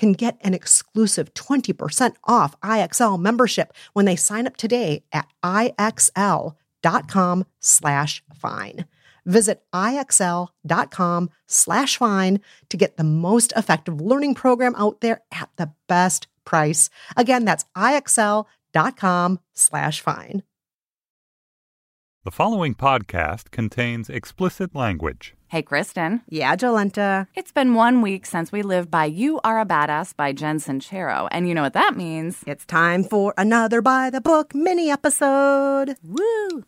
can get an exclusive 20% off IXL membership when they sign up today at IXL.com slash fine. Visit IXL.com slash fine to get the most effective learning program out there at the best price. Again, that's IXL.com slash fine. The following podcast contains explicit language. Hey, Kristen. Yeah, Jolenta. It's been one week since we lived by You Are a Badass by Jen Sincero. And you know what that means? It's time for another by the book mini episode. Woo!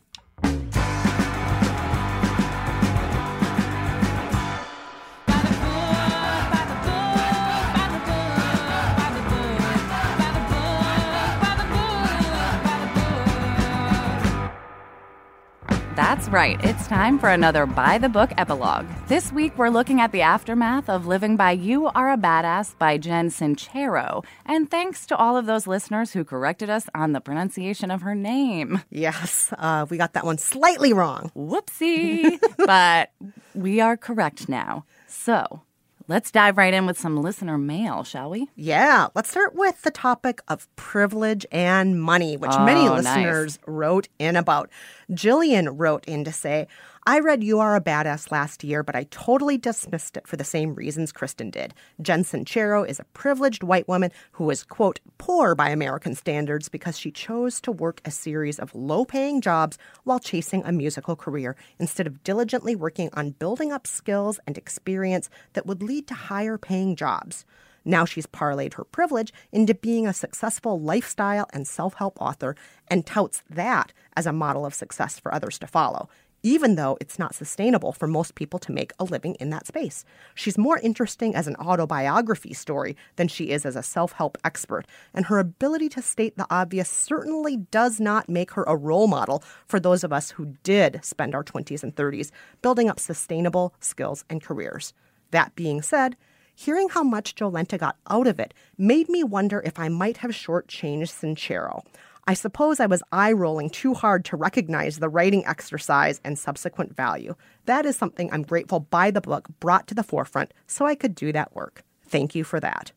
That's right. It's time for another By the Book epilogue. This week, we're looking at the aftermath of Living by You Are a Badass by Jen Sincero. And thanks to all of those listeners who corrected us on the pronunciation of her name. Yes, uh, we got that one slightly wrong. Whoopsie. but we are correct now. So, Let's dive right in with some listener mail, shall we? Yeah, let's start with the topic of privilege and money, which Oh, many nice. listeners wrote in about. Jillian wrote in to say, I read You Are a Badass last year, but I totally dismissed it for the same reasons Kristen did. Jen Sincero is a privileged white woman who was, quote, poor by American standards because she chose to work a series of low paying jobs while chasing a musical career instead of diligently working on building up skills and experience that would lead to higher paying jobs. Now she's parlayed her privilege into being a successful lifestyle and self help author and touts that as a model of success for others to follow, even though it's not sustainable for most people to make a living in that space. She's more interesting as an autobiography story than she is as a self help expert, and her ability to state the obvious certainly does not make her a role model for those of us who did spend our 20s and 30s building up sustainable skills and careers. That being said, Hearing how much Jolenta got out of it made me wonder if I might have shortchanged Sincero. I suppose I was eye rolling too hard to recognize the writing exercise and subsequent value. That is something I'm grateful by the book brought to the forefront so I could do that work. Thank you for that.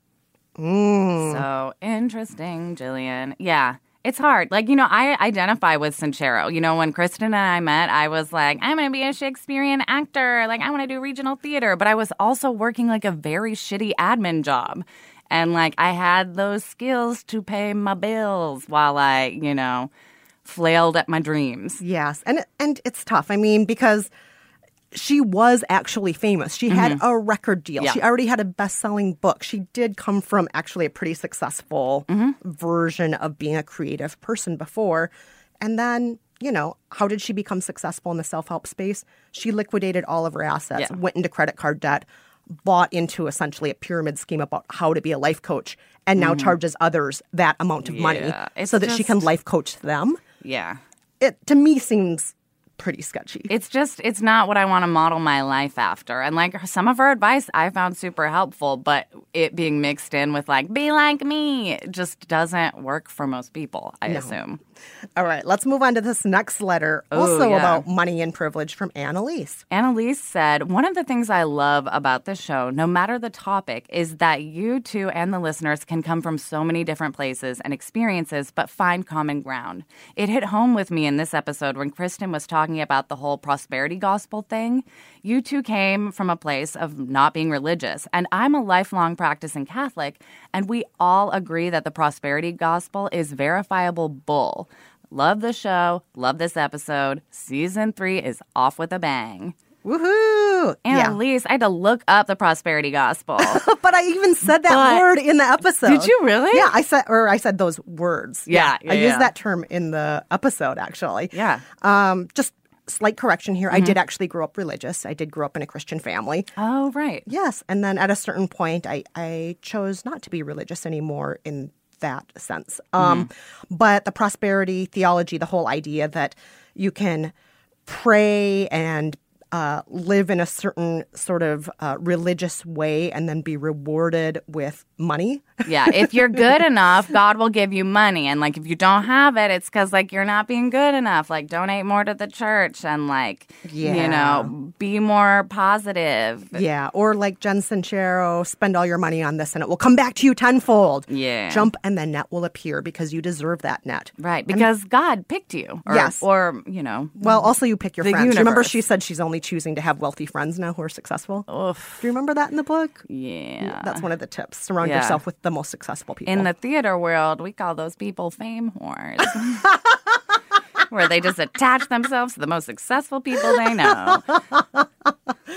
Mm. So interesting, Jillian. Yeah. It's hard. Like, you know, I identify with Sincero. You know, when Kristen and I met, I was like, I'm going to be a Shakespearean actor. Like, I want to do regional theater. But I was also working like a very shitty admin job. And like, I had those skills to pay my bills while I, you know, flailed at my dreams. Yes, and and it's tough. I mean, because she was actually famous. She had mm-hmm. a record deal. Yeah. She already had a best-selling book. She did come from actually a pretty successful mm-hmm. version of being a creative person before. And then, you know, how did she become successful in the self-help space? She liquidated all of her assets, Yeah. went into credit card debt, bought into essentially a pyramid scheme about how to be a life coach, and now mm-hmm. charges others that amount of money Yeah, it's so that she can life coach them Yeah. it to me seems pretty sketchy. It's just, it's not what I want to model my life after. And like some of her advice I found super helpful, but it being mixed in with like, be like me, just doesn't work for most people, I assume. All right, let's move on to this next letter, Ooh, also yeah. about money and privilege from Annalise. Annalise said, One of the things I love about this show, no matter the topic, is that you two and the listeners can come from so many different places and experiences, but find common ground. It hit home with me in this episode when Kristen was talking about the whole prosperity gospel thing. You two came from a place of not being religious, and I'm a lifelong practicing Catholic, and we all agree that the prosperity gospel is verifiable bull. Love the show. Love this episode. Season three is off with a bang. Woohoo! And yeah. at least I had to look up the prosperity gospel. But I even said that But- word in the episode. Did you really? Yeah, I said, or I said those words. Yeah, yeah, I yeah. used that term in the episode actually. Yeah. Um, just slight correction here. I did actually grow up religious. I did grow up in a Christian family. oh, right. Yes, and then at a certain point, I I chose not to be religious anymore in that sense. Um, but the prosperity theology, the whole idea that you can pray and uh, live in a certain sort of uh, religious way and then be rewarded with money. Yeah. If you're good enough, God will give you money. And like if you don't have it, it's because like you're not being good enough. Like donate more to the church and like, you know, be more positive. Yeah, or like Jen Sincero, spend all your money on this and it will come back to you tenfold. Yeah. Jump and the net will appear because you deserve that net. Right. Because God picked you. Or, Yes. Or, you know, Well, also you pick your friends. Remember, she said she's only choosing to have wealthy friends now who are successful. oof. Do you remember that in the book? Yeah. That's one of the tips. Surround Yeah. yourself with the most successful people. In the theater world, we call those people fame whores. Where they just attach themselves to the most successful people they know.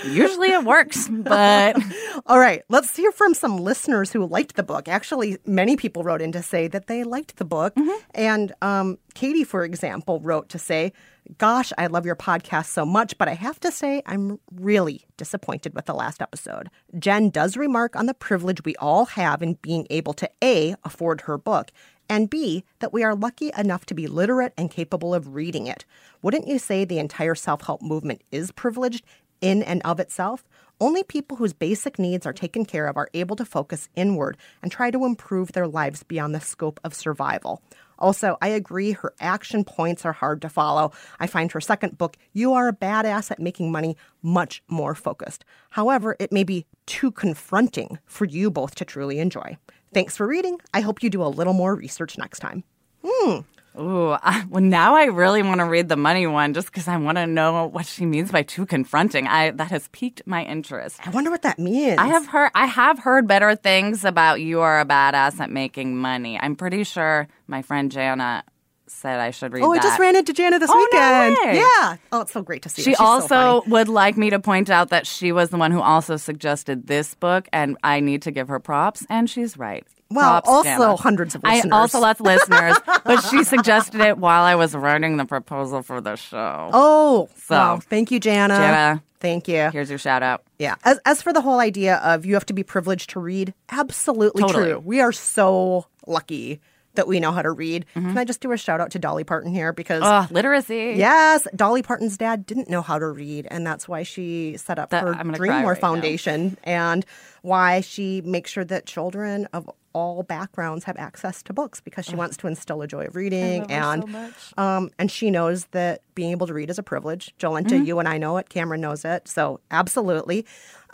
Usually it works, but All right, let's hear from some listeners who liked the book. Actually, many people wrote in to say that they liked the book. Mm-hmm. And um, Katie, for example, wrote to say, Gosh, I love your podcast so much, but I have to say I'm really disappointed with the last episode. Jen does remark on the privilege we all have in being able to A, afford her book, and B, that we are lucky enough to be literate and capable of reading it. Wouldn't you say the entire self help movement is privileged in and of itself? Only people whose basic needs are taken care of are able to focus inward and try to improve their lives beyond the scope of survival. Also, I agree her action points are hard to follow. I find her second book, You Are a Badass at Making Money, much more focused. However, it may be too confronting for you both to truly enjoy. Thanks for reading. I hope you do a little more research next time. Hmm. Ooh, I, well, now I really want to read the money one just because I want to know what she means by too confronting. I that has piqued my interest. I wonder what that means. I have heard I have heard better things about you are a badass at making money. I'm pretty sure my friend Jana said I should read Oh, that. I just ran into Jana this Oh, no weekend. way. Yeah. Oh, it's so great to see. She so also funny. would like me to point out that she was the one who also suggested this book, and I need to give her props. And she's right. Well, Props, also Jana. hundreds of I listeners. also lots of listeners, but she suggested it while I was writing the proposal for the show. Oh, So- wow. Thank you, Jana. Jana. Thank you. Here's your shout out. Yeah. As as for the whole idea of you have to be privileged to read, absolutely Totally. true. We are so lucky that we know how to read. Mm-hmm. Can I just do a shout out to Dolly Parton here because Ugh, literacy. Yes, Dolly Parton's dad didn't know how to read, and that's why she set up That- her I'm gonna Dream cry More right now. Foundation, and why she makes sure that children of all backgrounds have access to books because she wants to instill a joy of reading, her so and um, and she knows that being able to read is a privilege. Jolenta, Mm-hmm. you and I know it. Cameron knows it. So absolutely.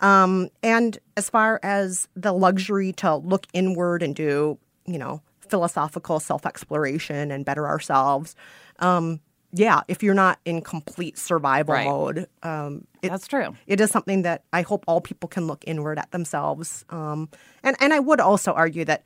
Um, and as far as the luxury to look inward and do, you know, philosophical self exploration and better ourselves, um, yeah, if you're not in complete survival Right. mode, um, it, That's true. it is something that I hope all people can look inward at themselves. Um, and, and I would also argue that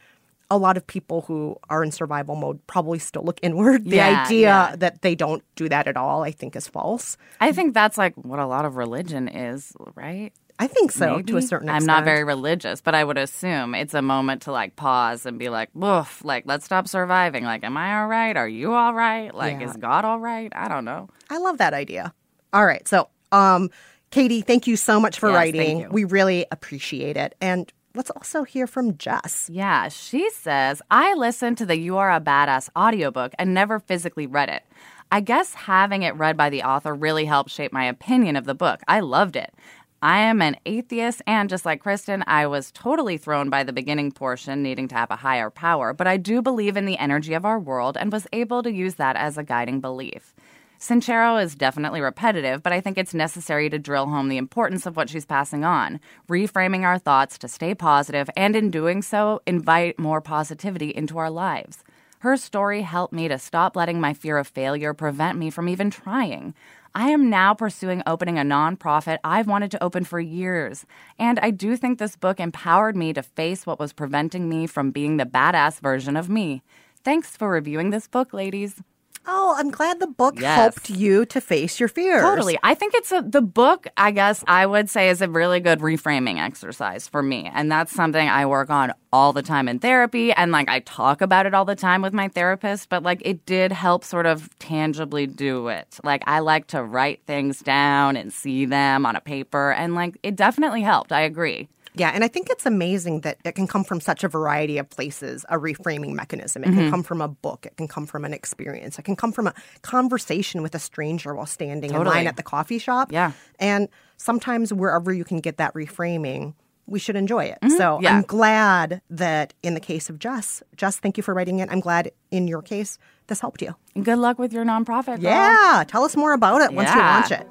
a lot of people who are in survival mode probably still look inward. The Yeah, idea yeah. that they don't do that at all, I think, is false. I think that's like what a lot of religion is, right? I think so to a Maybe? certain I'm not very religious, but I would assume it's a moment to like pause and be like, woof, like let's stop surviving. Like, am I all right? Are you all right? Like, Yeah. is God all right? I don't know. I love that idea. All right. So, um, Katie, thank you so much for Yes, writing. We really appreciate it. And let's also hear from Jess. Yeah, she says, I listened to the You Are a Badass audiobook and never physically read it. I guess having it read by the author really helped shape my opinion of the book. I loved it. I am an atheist, and just like Kristen, I was totally thrown by the beginning portion, needing to have a higher power. But I do believe in the energy of our world and was able to use that as a guiding belief. Sincero is definitely repetitive, but I think it's necessary to drill home the importance of what she's passing on, reframing our thoughts to stay positive, and in doing so, invite more positivity into our lives. Her story helped me to stop letting my fear of failure prevent me from even trying. I am now pursuing opening a nonprofit I've wanted to open for years. And I do think this book empowered me to face what was preventing me from being the badass version of me. Thanks for reviewing this book, ladies. Oh, I'm glad the book Yes. helped you to face your fears. Totally. I think it's a the book, I guess I would say is a really good reframing exercise for me. And that's something I work on all the time in therapy and like I talk about it all the time with my therapist, but like it did help sort of tangibly do it. Like I like to write things down and see them on a paper and like it definitely helped. I agree. Yeah, and I think it's amazing that it can come from such a variety of places, a reframing mechanism. It Mm-hmm. can come from a book, it can come from an experience, it can come from a conversation with a stranger while standing in line at the coffee shop. Yeah. And sometimes wherever you can get that reframing, we should enjoy it. So Mm-hmm. Yeah. I'm glad that in the case of Jess, Jess, thank you for writing it. I'm glad in your case this helped you. And good luck with your nonprofit. girl. Yeah, tell us more about it once you launch it.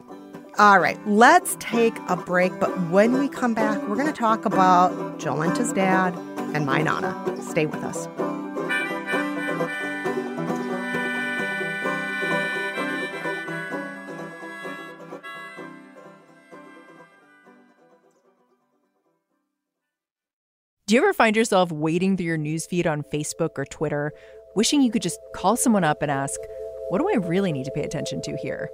All right, let's take a break. But when we come back, we're going to talk about Jolenta's dad and my Nana. Stay with us. Do you ever find yourself wading through your newsfeed on Facebook or Twitter, wishing you could just call someone up and ask, What do I really need to pay attention to here?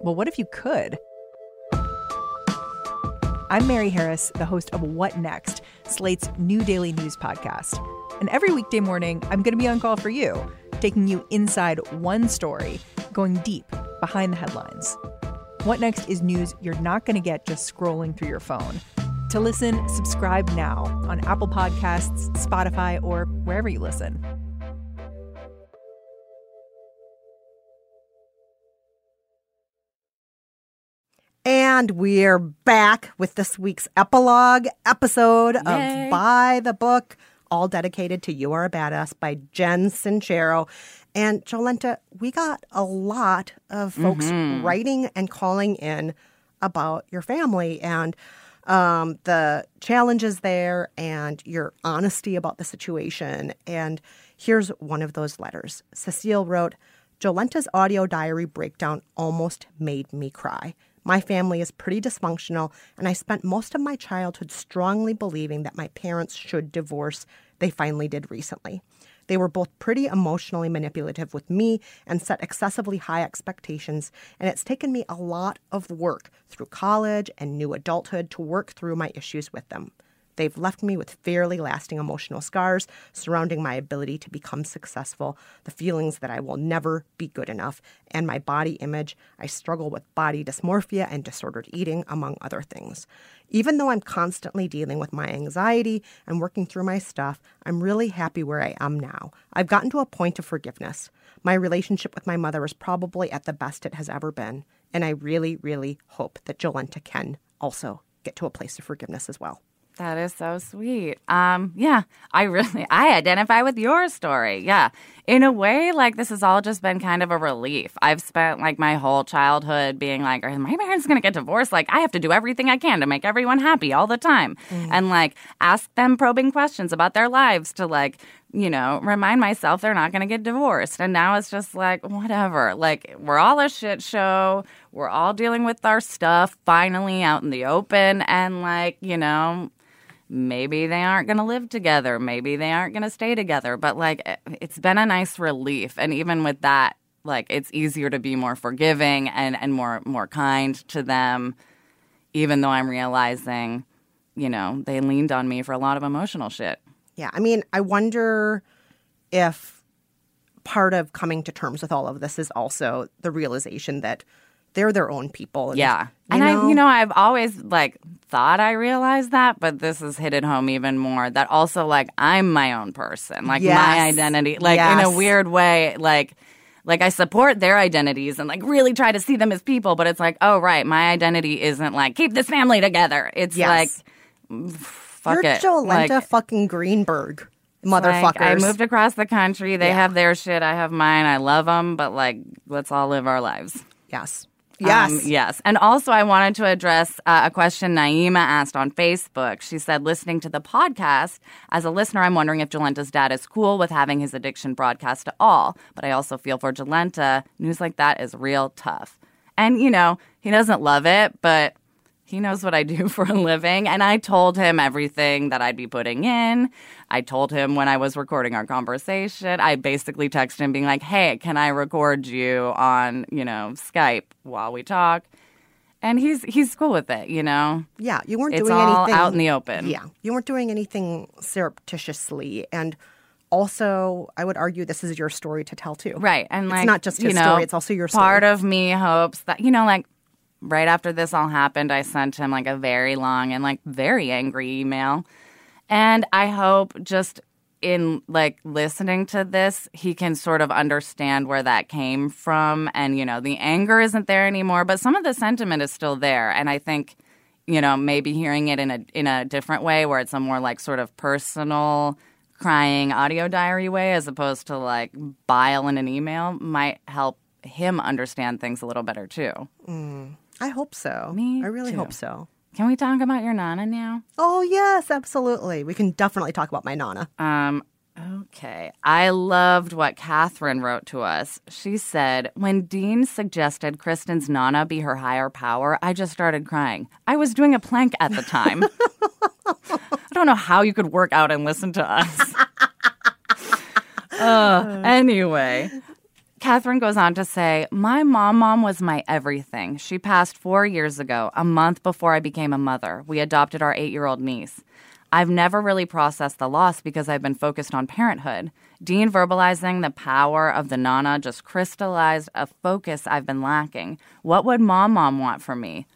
Well, what if you could? I'm Mary Harris, the host of What Next, Slate's new daily news podcast. And every weekday morning, I'm going to be on call for you, taking you inside one story, going deep behind the headlines. What Next is news you're not going to get just scrolling through your phone. To listen, subscribe now on Apple Podcasts, Spotify, or wherever you listen. And we're back with this week's epilogue episode Yay. of By the Book, all dedicated to You Are a Badass by Jen Sincero. And Jolenta, we got a lot of folks Mm-hmm. writing and calling in about your family and um, the challenges there and your honesty about the situation. And here's one of those letters. Cecile wrote, Jolenta's audio diary breakdown almost made me cry. My family is pretty dysfunctional, and I spent most of my childhood strongly believing that my parents should divorce. They finally did recently. They were both pretty emotionally manipulative with me and set excessively high expectations, and it's taken me a lot of work through college and new adulthood to work through my issues with them. They've left me with fairly lasting emotional scars surrounding my ability to become successful, the feelings that I will never be good enough, and my body image. I struggle with body dysmorphia and disordered eating, among other things. Even though I'm constantly dealing with my anxiety and working through my stuff, I'm really happy where I am now. I've gotten to a point of forgiveness. My relationship with my mother is probably at the best it has ever been, and I really, really hope that Jolenta can also get to a place of forgiveness as well. That is so sweet. Um, yeah, I really I identify with your story. Yeah. In a way, like this has all just been kind of a relief. I've spent like my whole childhood being like, are my parents gonna get divorced? Like I have to do everything I can to make everyone happy all the time. And like ask them probing questions about their lives to like you know, remind myself they're not going to get divorced. And now it's just like, whatever. Like, we're all a shit show. We're all dealing with our stuff finally out in the open. And, like, you know, maybe they aren't going to live together. Maybe they aren't going to stay together. But like, it- it's been a nice relief. And even with that, like, it's easier to be more forgiving and, and more, more kind to them, even though I'm realizing, you know, they leaned on me for a lot of emotional shit. Yeah, I mean, I wonder if part of coming to terms with all of this is also the realization that they're their own people. And, Yeah. And I, you know, I've always like thought I realized that, but this has hit it home even more that also like I'm my own person, like Yes. my identity, like in a weird way, like, like I support their identities and like really try to see them as people, but it's like, oh right, my identity isn't like keep this family together. It's Yes. like fuck You're it. Jolenta Like, fucking Greenberg, like, motherfuckers. I moved across the country. They Yeah. have their shit. I have mine. I love them, but like, let's all live our lives. Yes. Yes. Um, yes. And also, I wanted to address uh, a question Naima asked on Facebook. She said, listening to the podcast, as a listener, I'm wondering if Jolenta's dad is cool with having his addiction broadcast to all. But I also feel for Jolenta, news like that is real tough. And, you know, he doesn't love it, but he knows what I do for a living. And I told him everything that I'd be putting in. I told him when I was recording our conversation. I basically texted him being like, hey, can I record you on, you know, Skype while we talk? And he's he's cool with it, you know. Yeah, you weren't It's doing all anything out in the open. Yeah, you weren't doing anything surreptitiously, and also, I would argue this is your story to tell too. Right. And It's like not just you his know, story; it's also your story. Part of me hopes that you know, like right after this all happened, I sent him like a very long and like very angry email. And I hope just in like listening to this, he can sort of understand where that came from. And, you know, the anger isn't there anymore, but some of the sentiment is still there. And I think, you know, maybe hearing it in a in a different way where it's a more like sort of personal crying audio diary way as opposed to like bile in an email might help him understand things a little better too. Mm. I hope so. Me I really too. hope so. Can we talk about your nana now? Oh yes, absolutely. We can definitely talk about my nana. Um, okay. I loved what Catherine wrote to us. She said, When Dean suggested Kristen's Nana be her higher power, I just started crying. I was doing a plank at the time. I don't know how you could work out and listen to us. uh, anyway. Catherine goes on to say, My mom mom was my everything. She passed four years ago, a month before I became a mother. We adopted our eight year old niece. I've never really processed the loss because I've been focused on parenthood. Dean verbalizing the power of the Nana just crystallized a focus I've been lacking. What would mom mom want from me?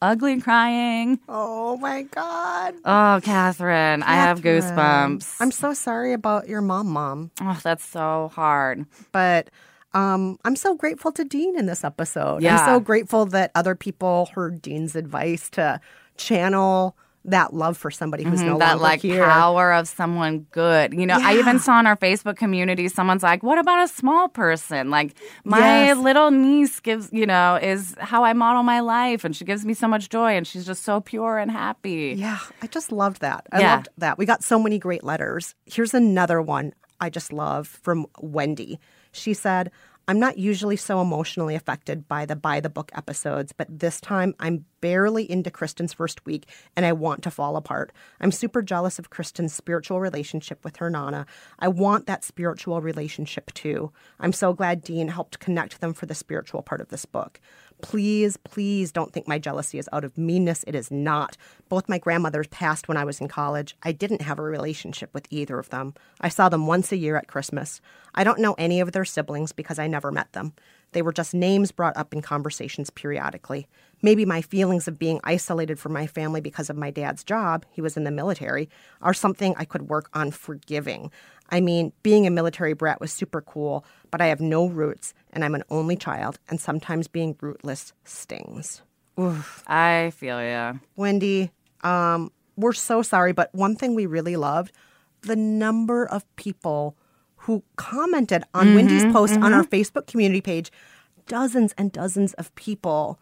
Ugly crying. Oh my god. Oh, Catherine, I have goosebumps. I'm so sorry about your mom, mom. oh, that's so hard. But um, I'm so grateful to Dean in this episode. Yeah. I'm so grateful that other people heard Dean's advice to channel that love for somebody who's Mm-hmm, that longer like here. power of someone good. You know, I even saw in our Facebook community someone's like, "What about a small person? Like my Yes. little niece gives, you know, is how I model my life, and she gives me so much joy, and she's just so pure and happy." Yeah, I just loved that. I Yeah. loved that. We got so many great letters. Here's another one I just love from Wendy. She said, I'm not usually so emotionally affected by the by the book episodes, but this time I'm barely into Kristen's first week and I want to fall apart. I'm super jealous of Kristen's spiritual relationship with her Nana. I want that spiritual relationship too. I'm so glad Dean helped connect them for the spiritual part of this book. Please, please don't think my jealousy is out of meanness. It is not. Both my grandmothers passed when I was in college. I didn't have a relationship with either of them. I saw them once a year at Christmas. I don't know any of their siblings because I never met them. They were just names brought up in conversations periodically. Maybe my feelings of being isolated from my family because of my dad's job, he was in the military, are something I could work on forgiving. I mean, being a military brat was super cool, but I have no roots and I'm an only child, and sometimes being rootless stings. Oof. I feel ya. Wendy, um, we're so sorry, but one thing we really loved the number of people who commented on Wendy's post on our Facebook community page. Dozens and dozens of people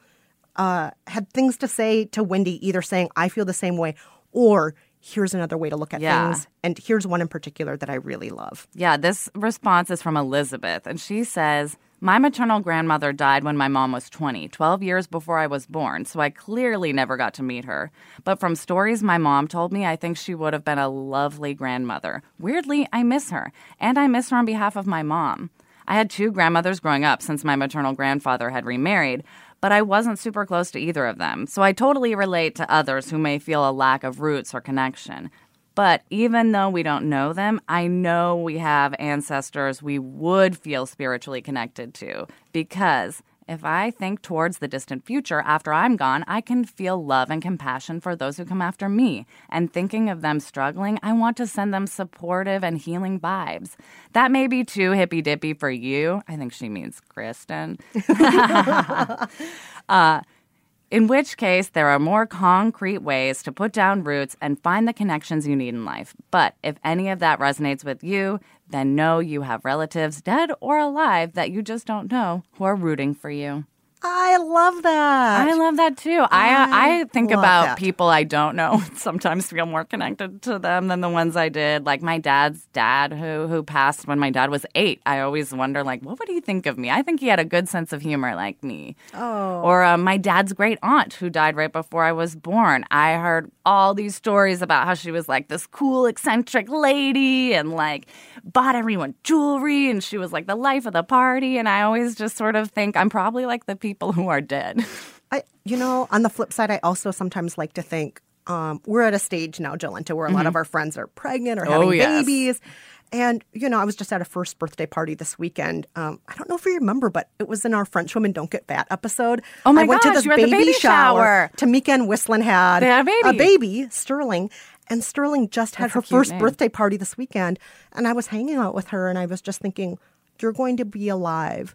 uh, had things to say to Wendy, either saying, I feel the same way, or here's another way to look at Yeah. things. And here's one in particular that I really love. Yeah, this response is from Elizabeth, and she says, My maternal grandmother died when my mom was 20, 12 years before I was born, so I clearly never got to meet her. But from stories my mom told me, I think she would have been a lovely grandmother. Weirdly, I miss her, and I miss her on behalf of my mom. I had two grandmothers growing up since my maternal grandfather had remarried, but I wasn't super close to either of them, so I totally relate to others who may feel a lack of roots or connection. But even though we don't know them, I know we have ancestors we would feel spiritually connected to because, If I think towards the distant future after I'm gone, I can feel love and compassion for those who come after me. And thinking of them struggling, I want to send them supportive and healing vibes. That may be too hippy dippy for you. I think she means Kristen. uh, in which case, there are more concrete ways to put down roots and find the connections you need in life. But if any of that resonates with you, then know you have relatives, dead or alive, that you just don't know, who are rooting for you. I love that. I love that too. I uh, I, I think about that. people I don't know. Sometimes feel more connected to them than the ones I did. Like my dad's dad, who who passed when my dad was eight. I always wonder, like, what would he think of me? I think he had a good sense of humor, like me. Oh. Or uh, my dad's great aunt, who died right before I was born. I heard all these stories about how she was like this cool, eccentric lady, and like bought everyone jewelry, and she was like the life of the party. And I always just sort of think I'm probably like the people who are dead. I, you know, on the flip side, I also sometimes like to think um, we're at a stage now, Jolenta, where a lot of our friends are pregnant or Mm-hmm. Oh, having yes. babies. And, you know, I was just at a first birthday party this weekend. Um, I don't know if you remember, but it was in our French Women Don't Get Fat episode. Oh my I went to gosh, this were at the baby shower. Tamika and Whistling had had a baby. baby, Sterling. And Sterling just had That's her first name. birthday party this weekend. And I was hanging out with her and I was just thinking, you're going to be alive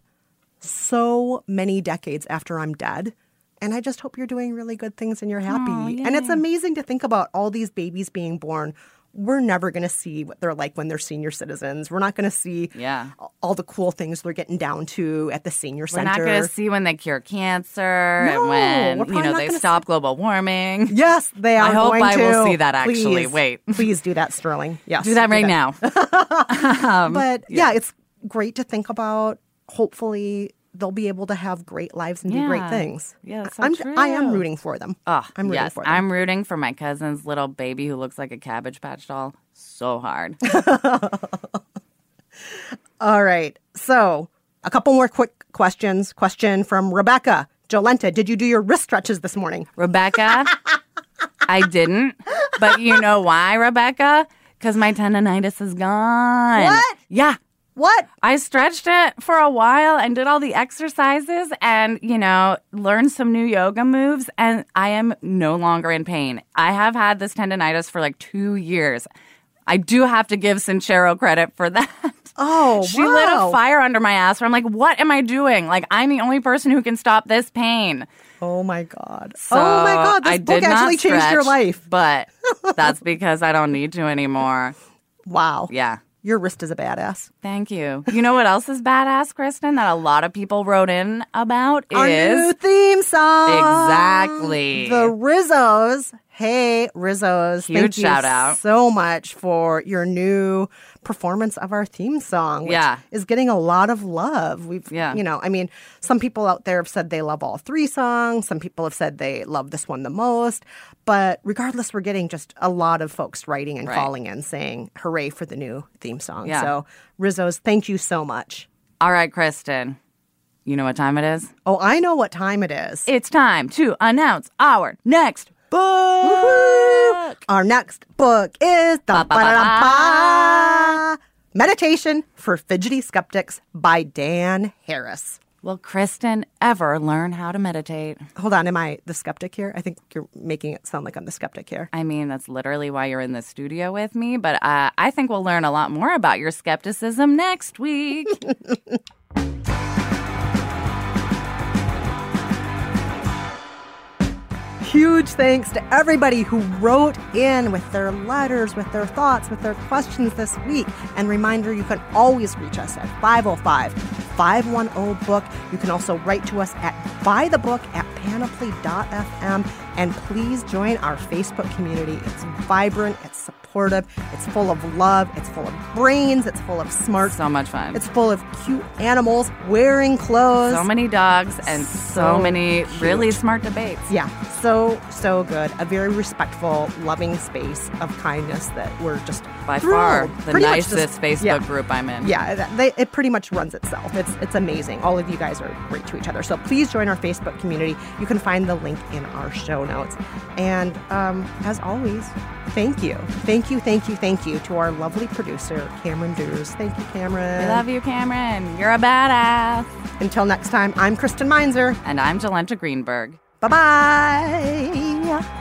so many decades after I'm dead. And I just hope you're doing really good things and you're happy. and it's amazing to think about all these babies being born. We're never going to see what they're like when they're senior citizens. We're not going to see Yeah. all the cool things they're getting down to at the senior center. We're not going to see when they cure cancer No, and when you know they stop global warming. Yes, they are. I hope I will see that, actually. Please, Wait. please do that, Sterling. Yes, Do that right now. Um, but yeah. it's great to think about. Hopefully, they'll be able to have great lives and do great things. Yeah, so I'm, I am rooting for them. Oh, I'm rooting yes, for them. I'm rooting for my cousin's little baby who looks like a cabbage patch doll so hard. All right. So, a couple more quick questions. Question from Rebecca. Jolenta, did you do your wrist stretches this morning? Rebecca, I didn't. But you know why, Rebecca? Because my tendonitis is gone. What? Yeah. What? I stretched it for a while and did all the exercises and, you know, learned some new yoga moves, and I am no longer in pain. I have had this tendonitis for like two years. I do have to give Sincero credit for that. Oh, She lit a fire under my ass where I'm like, what am I doing? Like, I'm the only person who can stop this pain. Oh my god. So oh my god, this I book actually changed your life. But that's because I don't need to anymore. Wow. Yeah. Your wrist is a badass. Thank you. You know what else is badass, Kristen, that a lot of people wrote in about Our new is theme song. Exactly. The Rizzos. Hey, Rizzos. Huge thank you shout out. so much for your new performance of our theme song, which Yeah. is getting a lot of love. We've, Yeah. you know, I mean, some people out there have said they love all three songs. Some people have said they love this one the most. But regardless, we're getting just a lot of folks writing and Right. calling in saying, hooray for the new theme song. Yeah. So, Rizzos, thank you so much. All right, Kristen. You know what time it is? Oh, I know what time it is. It's time to announce our next book. Our next book is Meditation for Fidgety Skeptics by Dan Harris. Will Kristen ever learn how to meditate? Hold on, am I the skeptic here? I think you're making it sound like I'm the skeptic here. I mean, that's literally why you're in the studio with me, but uh, I think we'll learn a lot more about your skepticism next week. Huge thanks to everybody who wrote in with their letters, with their thoughts, with their questions this week. And reminder, you can always reach us at 505 510 book. You can also write to us at bythebook at panoply.fm. And please join our Facebook community. It's vibrant, it's supportive, it's full of love, it's full of brains, it's full of smart. so much fun. It's full of cute animals wearing clothes. so many dogs and so, So many cute. really smart debates. Yeah, so, so good. A very respectful, loving space of kindness that we're just By thrilled. far the Pretty nicest just- Facebook yeah. group I'm in. Yeah, they, it pretty much runs itself. It's it's amazing. All of you guys are great to each other. So please join our Facebook community. You can find the link in our show notes. And um, as always, thank you. Thank you, thank you, thank you to our lovely producer, Cameron Drews. Thank you, Cameron. We love you, Cameron. You're a badass. Until next time, I'm Kristen Meinzer. And I'm Jolenta Greenberg. Bye bye.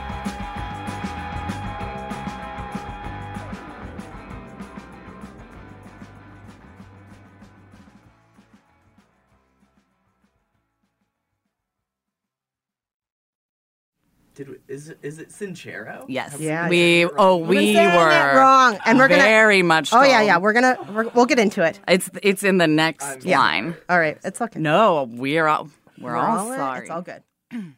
Did we, is it is it Cinchero? Yes. Yeah, We oh We've we been saying were it wrong, and we're gonna- very much. Oh yeah, told. yeah. We're gonna we're, we'll get into it. It's it's in the next Yeah. line. All right, it's okay. No, we're all we're, We're all, in. sorry. It's all good.